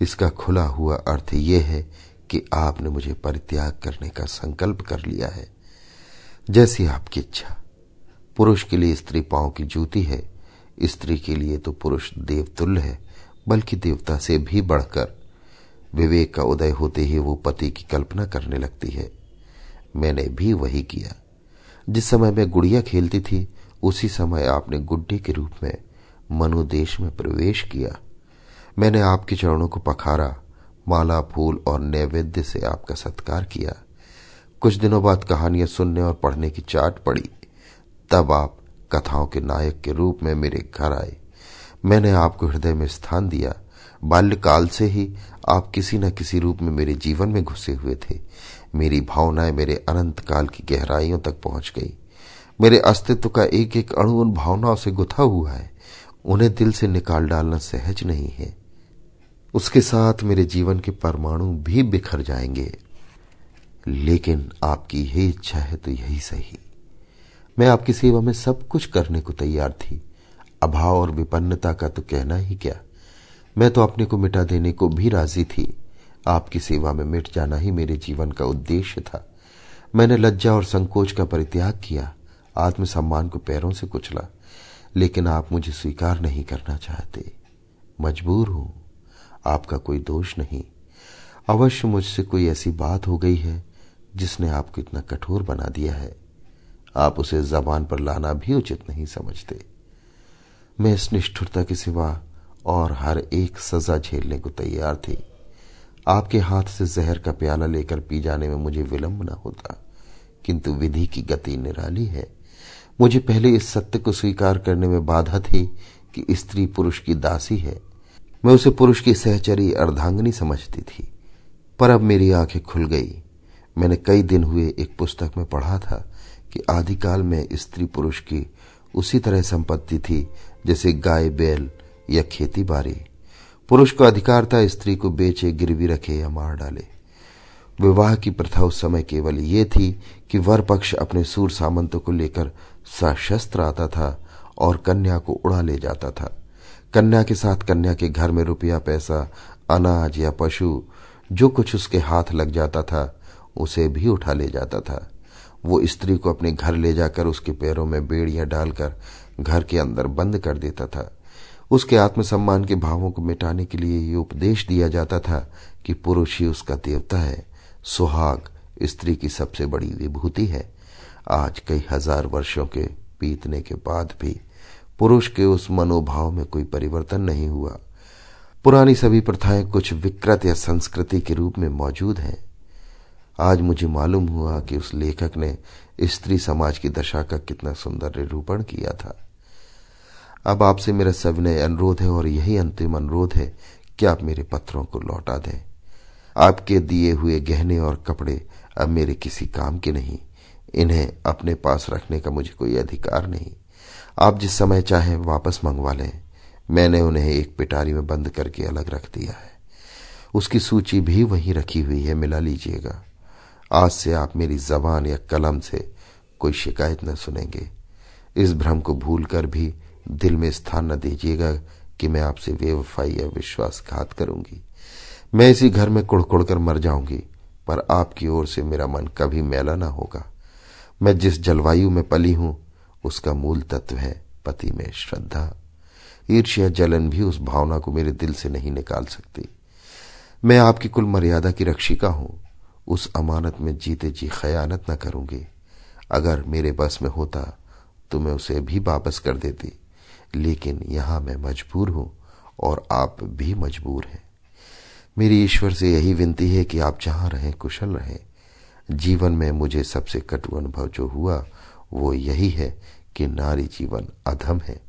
इसका खुला हुआ अर्थ यह है कि आपने मुझे परित्याग करने का संकल्प कर लिया है। जैसी आपकी इच्छा। पुरुष के लिए स्त्री पाँव की जूती है। स्त्री के लिए तो पुरुष देवतुल्य है, बल्कि देवता से भी बढ़कर। विवेक का उदय होते ही वो पति की कल्पना करने लगती है। मैंने भी वही किया। जिस समय मैं गुड़िया खेलती थी, उसी समय आपने गुड्डे के रूप में मनुदेश में प्रवेश किया। मैंने आपके चरणों को पखारा माला, फूल और नैवेद्य से आपका सत्कार किया। कुछ दिनों बाद कहानियाँ सुनने और पढ़ने की चाट पड़ी। तब आप कथाओं के नायक के रूप में मेरे घर आए। मैंने आपको हृदय में स्थान दिया। बाल्यकाल से ही आप किसी न किसी रूप में मेरे जीवन में घुसे हुए थे। मेरी भावनाएँ मेरे अनंत काल की गहराइयों तक पहुँच गई। मेरे अस्तित्व का एक एक अणु उन भावनाओं से गुथा हुआ है। उन्हें दिल से निकाल डालना सहज नहीं है। उसके साथ मेरे जीवन के परमाणु भी बिखर जाएँगे। लेकिन आपकी यही इच्छा है तो यही सही। मैं आपकी सेवा में सब कुछ करने को तैयार थी। अभाव और विपन्नता का तो कहना ही क्या? मैं तो अपने को मिटा देने को भी राज़ी थी। आपकी सेवा में मिट जाना ही मेरे जीवन का उद्देश्य था। मैंने लज्जा और संकोच का परित्याग किया। आत्मसम्मान को पैरों से कुचला। लेकिन आप मुझे स्वीकार नहीं करना चाहते। मजबूर हूँ। आपका कोई दोष नहीं। अवश्य मुझसे कोई ऐसी बात हो गई है, जिसने आपको इतना कठोर बना दिया है। आप उसे जबान पर लाना भी उचित नहीं समझते। मैं इस निष्ठुरता के सिवा और हर एक सजा झेलने को तैयार थी। आपके हाथ से जहर का प्याला लेकर पी जाने में मुझे विलंब न होता, किंतु विधि की गति निराली है। मुझे पहले इस सत्य को स्वीकार करने में बाधा थी कि स्त्री पुरुष की दासी है। मैं उसे पुरुष की सहचरी अर्धांगनी समझती थी, पर अब मेरी आँखें खुल गई। मैंने कई दिन हुए एक पुस्तक में पढ़ा था कि आदिकाल में स्त्री पुरुष की उसी तरह संपत्ति थी, जैसे गाय, बैल या खेती बाड़ी पुरुष को अधिकार था स्त्री को बेचे, गिरवी रखे या मार डाले। विवाह की प्रथा उस समय केवल ये थी कि वर पक्ष अपने सूर सामंतों को लेकर सशस्त्र आता था और कन्या को उड़ा ले जाता था। कन्या के साथ कन्या के घर में रुपया, पैसा, अनाज या पशु, जो कुछ उसके हाथ लग जाता था, उसे भी उठा ले जाता था। वो स्त्री को अपने घर ले जाकर उसके पैरों में बेड़ियाँ डालकर घर के अंदर बंद कर देता था। उसके आत्मसम्मान के भावों को मिटाने के लिए ये उपदेश दिया जाता था कि पुरुष ही उसका देवता है। सुहाग स्त्री की सबसे बड़ी विभूति है। आज कई हज़ार वर्षों के बीतने के बाद भी पुरुष के उस मनोभाव में कोई परिवर्तन नहीं हुआ। पुरानी सभी प्रथाएँ कुछ विकृत या संस्कृति के रूप में मौजूद हैं। आज मुझे मालूम हुआ कि उस लेखक ने स्त्री समाज की दशा का कितना सुंदर निरूपण किया था। अब आपसे मेरा सविनय अनुरोध है और यही अंतिम अनुरोध है कि आप मेरे पत्रों को लौटा दें। आपके दिए हुए गहने और कपड़े अब मेरे किसी काम के नहीं। इन्हें अपने पास रखने का मुझे कोई अधिकार नहीं। आप जिस समय चाहें वापस मंगवा लें। मैंने उन्हें एक पिटारी में बंद करके अलग रख दिया है। उसकी सूची भी वहीं रखी हुई है, मिला लीजिएगा। आज से आप मेरी जबान या कलम से कोई शिकायत न सुनेंगे। इस भ्रम को भूलकर भी दिल में स्थान न दीजिएगा कि मैं आपसे बेवफाई या विश्वासघात करूँगी। मैं इसी घर में कुड़कुड़ कर मर जाऊँगी, पर आपकी ओर से मेरा मन कभी मेला ना होगा। मैं जिस जलवायु में पली हूँ उसका मूल तत्व है पति में श्रद्धा। ईर्ष्या, जलन भी उस भावना को मेरे दिल से नहीं निकाल सकती। मैं आपकी कुल मर्यादा की रक्षिका हूँ। उस अमानत में जीते जी खयानत न करूँगी। अगर मेरे बस में होता तो मैं उसे भी वापस कर देती। लेकिन यहाँ मैं मजबूर हूँ और आप भी मजबूर हैं। मेरी ईश्वर से यही विनती है कि आप जहाँ रहें, कुशल रहें। जीवन में मुझे सबसे कटु अनुभव जो हुआ, वो यही है कि नारी जीवन अधम है,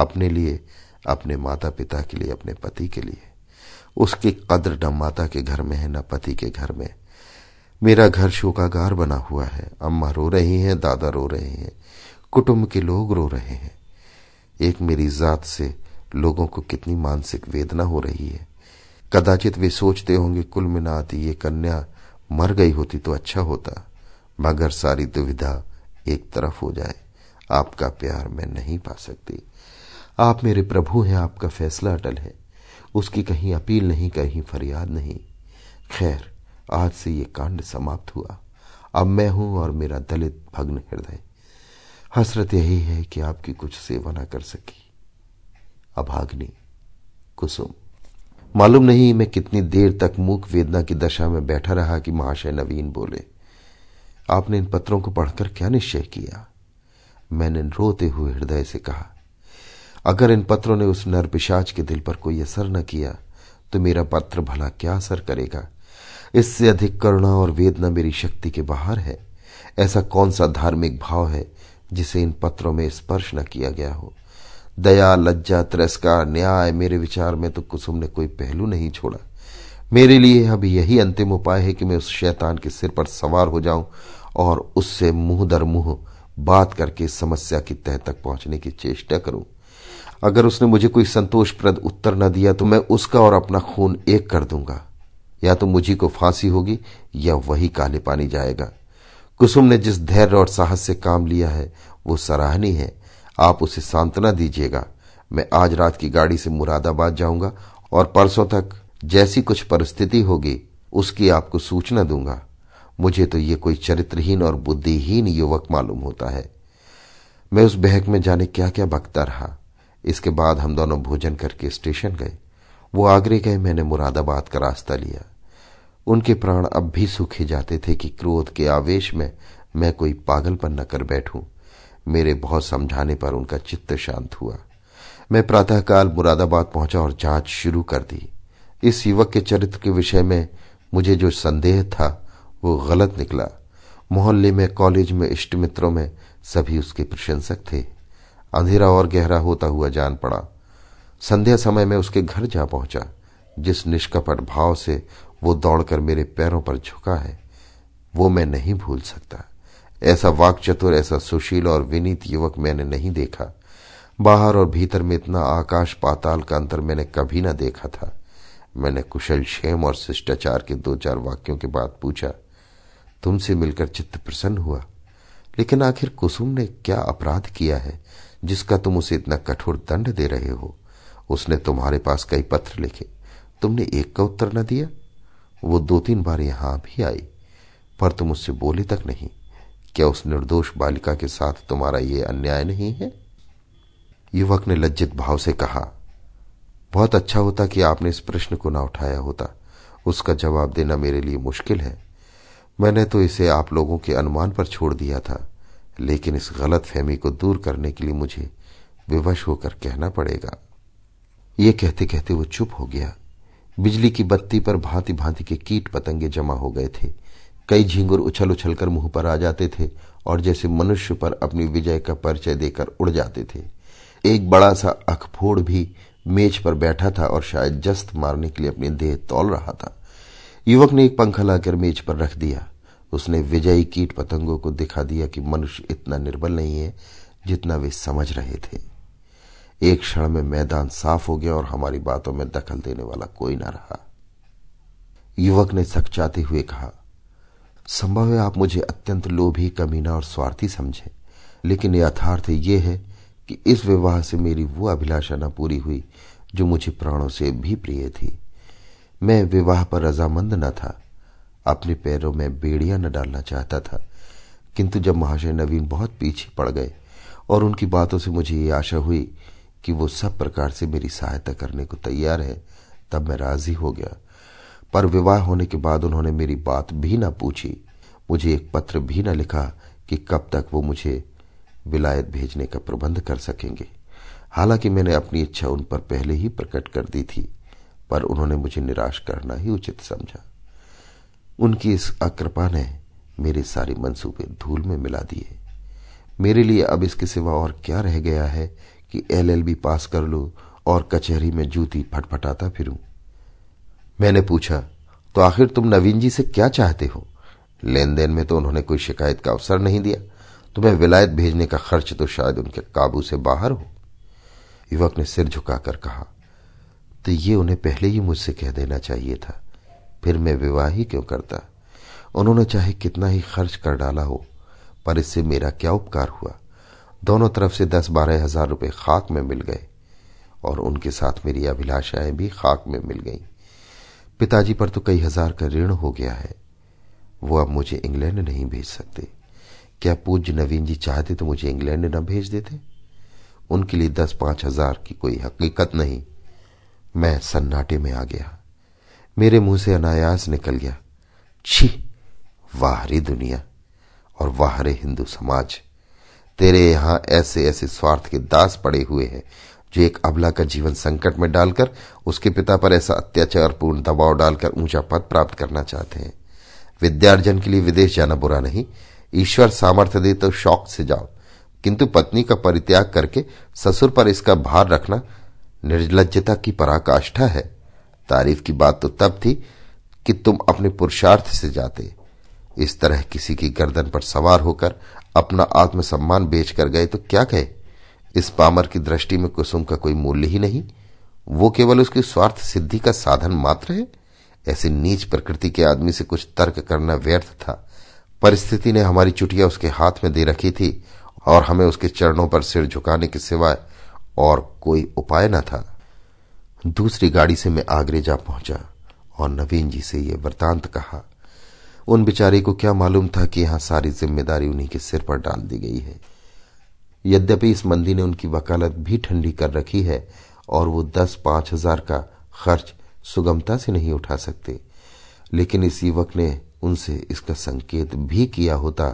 अपने लिए, अपने माता पिता के लिए, अपने पति के लिए। उसकी कद्र न माता के घर में है, न पति के घर में। मेरा घर शोकागार बना हुआ है। अम्मा रो रही हैं, दादा रो रहे हैं, कुटुंब के लोग रो रहे हैं। एक मेरी जात से लोगों को कितनी मानसिक वेदना हो रही है। कदाचित वे सोचते होंगे, कुल मिनाती ये कन्या मर गई होती तो अच्छा होता, मगर सारी दुविधा एक तरफ़ हो जाए। आपका प्यार मैं नहीं पा सकती। आप मेरे प्रभु हैं, आपका फैसला अटल है। उसकी कहीं अपील नहीं, कहीं फरियाद नहीं। खैर, आज से ये कांड समाप्त हुआ। अब मैं हूँ और मेरा दलित भग्न हृदय। हसरत यही है कि आपकी कुछ सेवा ना कर सकी। अभाग्नि कुसुम। मालूम नहीं मैं कितनी देर तक मूक वेदना की दशा में बैठा रहा कि महाशय नवीन बोले, आपने इन पत्रों को पढ़कर क्या निश्चय किया? मैंने रोते हुए हृदय से कहा, अगर इन पत्रों ने उस नर पिशाच के दिल पर कोई असर न किया तो मेरा पत्र भला क्या असर करेगा? इससे अधिक करुणा और वेदना मेरी शक्ति के बाहर है। ऐसा कौन सा धार्मिक भाव है जिसे इन पत्रों में स्पर्श न किया गया हो? दया, लज्जा, तिरस्कार, न्याय, मेरे विचार में तो कुसुम ने कोई पहलू नहीं छोड़ा। मेरे लिए अब यही अंतिम उपाय है कि मैं उस शैतान के सिर पर सवार हो जाऊँ और उससे मुँह दर मुँह बात करके समस्या की तह तक पहुँचने की चेष्टा करूँ। अगर उसने मुझे कोई संतोषप्रद उत्तर न दिया तो मैं उसका और अपना खून एक कर दूँगा। या तो मुझी को फांसी होगी, या वही काले पानी जाएगा। कुसुम ने जिस धैर्य और साहस से काम लिया है, वो सराहनीय है। आप उसे सांत्वना दीजिएगा। मैं आज रात की गाड़ी से मुरादाबाद जाऊँगा और परसों तक जैसी कुछ परिस्थिति होगी, उसकी आपको सूचना दूँगा। मुझे तो ये कोई चरित्रहीन और बुद्धिहीन युवक मालूम होता है। मैं उस बहक में जाने क्या क्या बकता रहा। इसके बाद हम दोनों भोजन करके स्टेशन गए। वो आगरे गए, मैंने मुरादाबाद का रास्ता लिया। उनके प्राण अब भी सूखे जाते थे कि क्रोध के आवेश में मैं कोई पागलपन न कर बैठूं। मेरे बहुत समझाने पर उनका चित्त शांत हुआ। मैं प्रातःकाल मुरादाबाद पहुँचा और जाँच शुरू कर दी। इस युवक के चरित्र के विषय में मुझे जो संदेह था वो गलत निकला। मोहल्ले में, कॉलेज में, इष्ट मित्रों में सभी उसके प्रशंसक थे। अंधेरा और गहरा होता हुआ जान पड़ा। संध्या समय में उसके घर जा पहुँचा, जिस निष्कपट भाव से वो दौड़कर मेरे पैरों पर झुका है, वो मैं नहीं भूल सकता। ऐसा वाक चतुर ऐसा सुशील और विनीत युवक मैंने नहीं देखा। बाहर और भीतर में इतना आकाश पाताल का अंतर मैंने कभी ना देखा था। मैंने कुशल क्षेम और शिष्टाचार के दो चार वाक्यों के बाद पूछा तुमसे मिलकर चित्त प्रसन्न हुआ। लेकिन आखिर कुसुम ने क्या अपराध किया है, जिसका तुम उसे इतना कठोर दंड दे रहे हो? उसने तुम्हारे पास कई पत्र लिखे। तुमने एक का उत्तर न दिया। वो दो तीन बार यहाँ भी आई, पर तुम उससे बोले तक नहीं। क्या उस निर्दोष बालिका के साथ तुम्हारा ये अन्याय नहीं है? युवक ने लज्जित भाव से कहा, बहुत अच्छा होता कि आपने इस प्रश्न को ना उठाया होता। उसका जवाब देना मेरे लिए मुश्किल है। मैंने तो इसे आप लोगों के अनुमान पर छोड़ दिया था, लेकिन इस गलत फहमी को दूर करने के लिए मुझे विवश होकर कहना पड़ेगा। ये कहते कहते वो चुप हो गया। बिजली की बत्ती पर भांति भांति के कीट पतंगे जमा हो गए थे। कई झींगुर उछल उछल कर मुँह पर आ जाते थे और जैसे मनुष्य पर अपनी विजय का परिचय देकर उड़ जाते थे। एक बड़ा सा अखफोड़ भी मेज पर बैठा था और शायद जस्त मारने के लिए अपनी देह तौल रहा था। युवक ने एक पंखा लाकर मेज पर रख दिया। उसने विजयी कीट पतंगों को दिखा दिया कि मनुष्य इतना निर्बल नहीं है जितना वे समझ रहे थे। एक क्षण में मैदान साफ़ हो गया और हमारी बातों में दखल देने वाला कोई ना रहा। युवक ने सकचाते हुए कहा, संभव है आप मुझे अत्यंत लोभी, कमीना और स्वार्थी समझे, लेकिन यथार्थ यह है कि इस विवाह से मेरी वो अभिलाषा न पूरी हुई जो मुझे प्राणों से भी प्रिय थी। मैं विवाह पर रजामंद न था। अपने पैरों में बेड़ियाँ न डालना चाहता था। किंतु जब महाशय नवीन बहुत पीछे पड़ गए और उनकी बातों से मुझे ये आशा हुई कि वो सब प्रकार से मेरी सहायता करने को तैयार है, तब मैं राज़ी हो गया। पर विवाह होने के बाद उन्होंने मेरी बात भी न पूछी। मुझे एक पत्र भी न लिखा कि कब तक वो मुझे विलायत भेजने का प्रबंध कर सकेंगे। हालाँकि मैंने अपनी इच्छा उन पर पहले ही प्रकट कर दी थी। पर उन्होंने मुझे निराश करना ही उचित समझा। उनकी इस अकृपा ने मेरे सारे मंसूबे धूल में मिला दिए। मेरे लिए अब इसके सिवा और क्या रह गया है कि एलएलबी पास कर लो और कचहरी में जूती फटफटाता फिरूं? मैंने पूछा तो आखिर तुम नवीन जी से क्या चाहते हो? लेन देन में तो उन्होंने कोई शिकायत का अवसर नहीं दिया। तुम्हें विलायत भेजने का खर्च तो शायद उनके काबू से बाहर हो। युवक ने सिर झुकाकर कहा तो ये उन्हें पहले ही मुझसे कह देना चाहिए था। फिर मैं विवाह ही क्यों करता? उन्होंने चाहे कितना ही खर्च कर डाला हो, पर इससे मेरा क्या उपकार हुआ? दोनों तरफ़ से दस बारह हज़ार रुपये खाक में मिल गए, और उनके साथ मेरी अभिलाषाएँ भी खाक में मिल गईं। पिताजी पर तो कई हज़ार का ऋण हो गया है। वो अब मुझे इंग्लैंड नहीं भेज सकते। क्या पूज्य नवीन जी चाहते तो मुझे इंग्लैंड न भेज देते? उनके लिए दस पाँच हज़ार की कोई हकीकत नहीं। मैं सन्नाटे में आ गया। मेरे मुँह से अनायास निकल गया। छी, वाहरी दुनिया और वाहरे हिंदू समाज। तेरे यहाँ ऐसे ऐसे स्वार्थ के दास पड़े हुए हैं, जो एक अबला का जीवन संकट में डालकर, उसके पिता पर ऐसा अत्याचारपूर्ण दबाव डालकर ऊँचा पद प्राप्त करना चाहते हैं। विद्यार्जन के लिए विदेश जाना बुरा नहीं। ईश्वर सामर्थ्य दे तो शौक से जाओ। किंतु पत्नी का परित्याग करके ससुर पर इसका भार रखना निर्लजता की पराकाष्ठा है। तारीफ़ की बात तो तब थी कि तुम अपने पुरुषार्थ से जाते। इस तरह किसी की गर्दन पर सवार होकर अपना आत्मसम्मान बेचकर गए तो क्या कहे? इस पामर की दृष्टि में कुसुम का कोई मूल्य ही नहीं। वो केवल उसकी स्वार्थ सिद्धि का साधन मात्र है। ऐसे नीच प्रकृति के आदमी से कुछ तर्क करना व्यर्थ था। परिस्थिति ने हमारी चुटिया उसके हाथ में दे रखी थी और हमें उसके चरणों पर सिर झुकाने के सिवाय और कोई उपाय न था। दूसरी गाड़ी से मैं आगरे जा पहुँचा और नवीन जी से यह वृतांत कहा, उन बिचारी को क्या मालूम था कि यहाँ सारी ज़िम्मेदारी उन्हीं के सिर पर डाल दी गई है। यद्यपि इस मंदी ने उनकी वकालत भी ठंडी कर रखी है और वो दस पाँच हज़ार का खर्च सुगमता से नहीं उठा सकते, लेकिन इस युवक ने उनसे इसका संकेत भी किया होता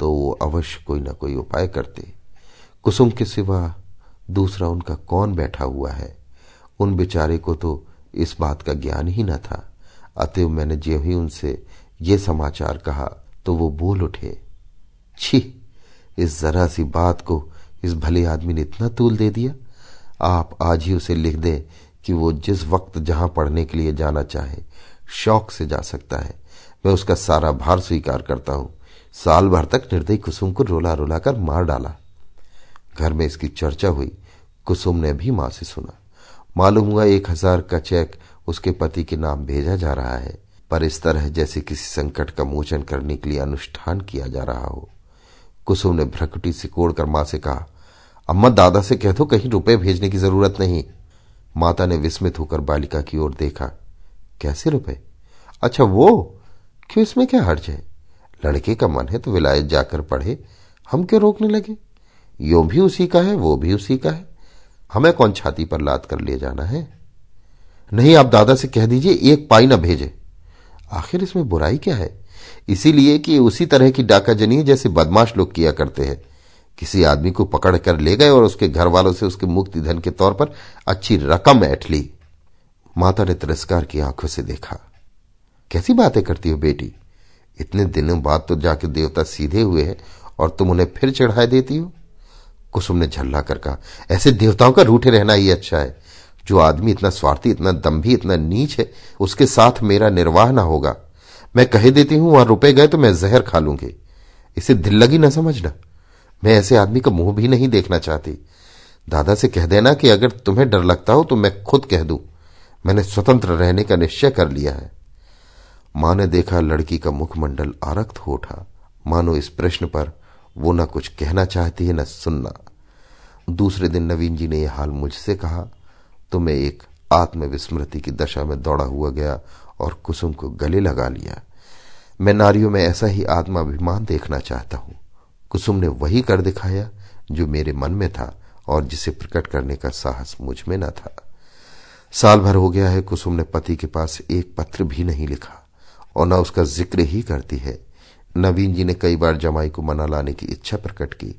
तो वो अवश्य कोई ना कोई उपाय करते। कुसुम के सिवा दूसरा उनका कौन बैठा हुआ है? उन बेचारे को तो इस बात का ज्ञान ही न था। अतएव मैंने जो ही उनसे ये समाचार कहा तो वो बोल उठे, छी, इस जरा सी बात को इस भले आदमी ने इतना तूल दे दिया। आप आज ही उसे लिख दें कि वो जिस वक्त जहाँ पढ़ने के लिए जाना चाहे, शौक से जा सकता है। मैं उसका सारा भार स्वीकार करता हूँ। साल भर तक निर्दयी कुसुम को रोला रोला कर मार डाला। घर में इसकी चर्चा हुई। कुसुम ने भी माँ से सुना। मालूम हुआ एक हज़ार का चेक उसके पति के नाम भेजा जा रहा है, पर इस तरह जैसे किसी संकट का मोचन करने के लिए अनुष्ठान किया जा रहा हो। कुसुम ने भ्रकुटी सिकोड़कर माँ से कहा, अम्मा, दादा से कह दो, कहीं रुपए भेजने की ज़रूरत नहीं। माता ने विस्मित होकर बालिका की ओर देखा, कैसे रुपए? अच्छा वो? क्यों इसमें क्या हर्ज है? लड़के का मन है तो विलायत जाकर पढ़े, हम क्यों रोकने लगे? यो भी उसी का है, वो भी उसी का है। हमें कौन छाती पर लाद कर ले जाना है? नहीं, आप दादा से कह दीजिए, एक पाई ना भेजे। आखिर इसमें बुराई क्या है? इसीलिए कि उसी तरह की डाकाजनी जैसे बदमाश लोग किया करते हैं। किसी आदमी को पकड़ कर ले गए और उसके घर वालों से उसके मुक्ति धन के तौर पर अच्छी रकम ऐठ ली माता ने तिरस्कार की आँखों से देखा। कैसी बातें करती हो बेटी? इतने दिनों बाद तो जाके देवता सीधे हुए हैं और तुम उन्हें फिर चढ़ाए देती हो। कुसुम ने झल्ला कर कहा, ऐसे देवताओं का रूठे रहना ही अच्छा है। जो आदमी इतना स्वार्थी, इतना दम्भी इतना नीच है, उसके साथ मेरा निर्वाह ना होगा। मैं कह देती हूँ, वहाँ रुपए गए तो मैं जहर खा लूँगी। इसे दिल लगी ना समझना। मैं ऐसे आदमी का मुँह भी नहीं देखना चाहती। दादा से कह देना कि अगर तुम्हें डर लगता हो तो मैं खुद कह दूँ। मैंने स्वतंत्र रहने का निश्चय कर लिया है। माँ ने देखा लड़की का मुखमंडल आरक्त हो उठा। मानो इस प्रश्न पर वो न कुछ कहना चाहती है, न सुनना। दूसरे दिन नवीन जी ने यह हाल मुझसे कहा तो मैं एक आत्मविस्मृति की दशा में दौड़ा हुआ गया और कुसुम को गले लगा लिया। मैं नारियों में ऐसा ही आत्माभिमान देखना चाहता हूँ। कुसुम ने वही कर दिखाया, जो मेरे मन में था और जिसे प्रकट करने का साहस मुझमें न था। साल भर हो गया है, कुसुम ने पति के पास एक पत्र भी नहीं लिखा, और न उसका ज़िक्र ही करती है। नवीन जी ने कई बार जमाई को मना लाने की इच्छा प्रकट की,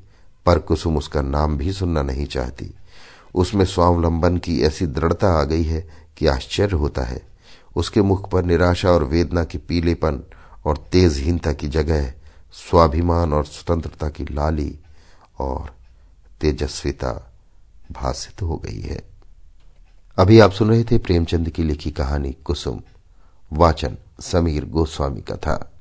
पर कुसुम उसका नाम भी सुनना नहीं चाहती। उसमें स्वावलंबन की ऐसी दृढ़ता आ गई है कि आश्चर्य होता है। उसके मुख पर निराशा और वेदना के पीलेपन और तेजहीनता की जगह स्वाभिमान और स्वतंत्रता की लाली और तेजस्विता भाषित हो गई है। अभी आप सुन रहे थे प्रेमचंद की लिखी कहानी कुसुम, वाचन समीर गोस्वामी का था।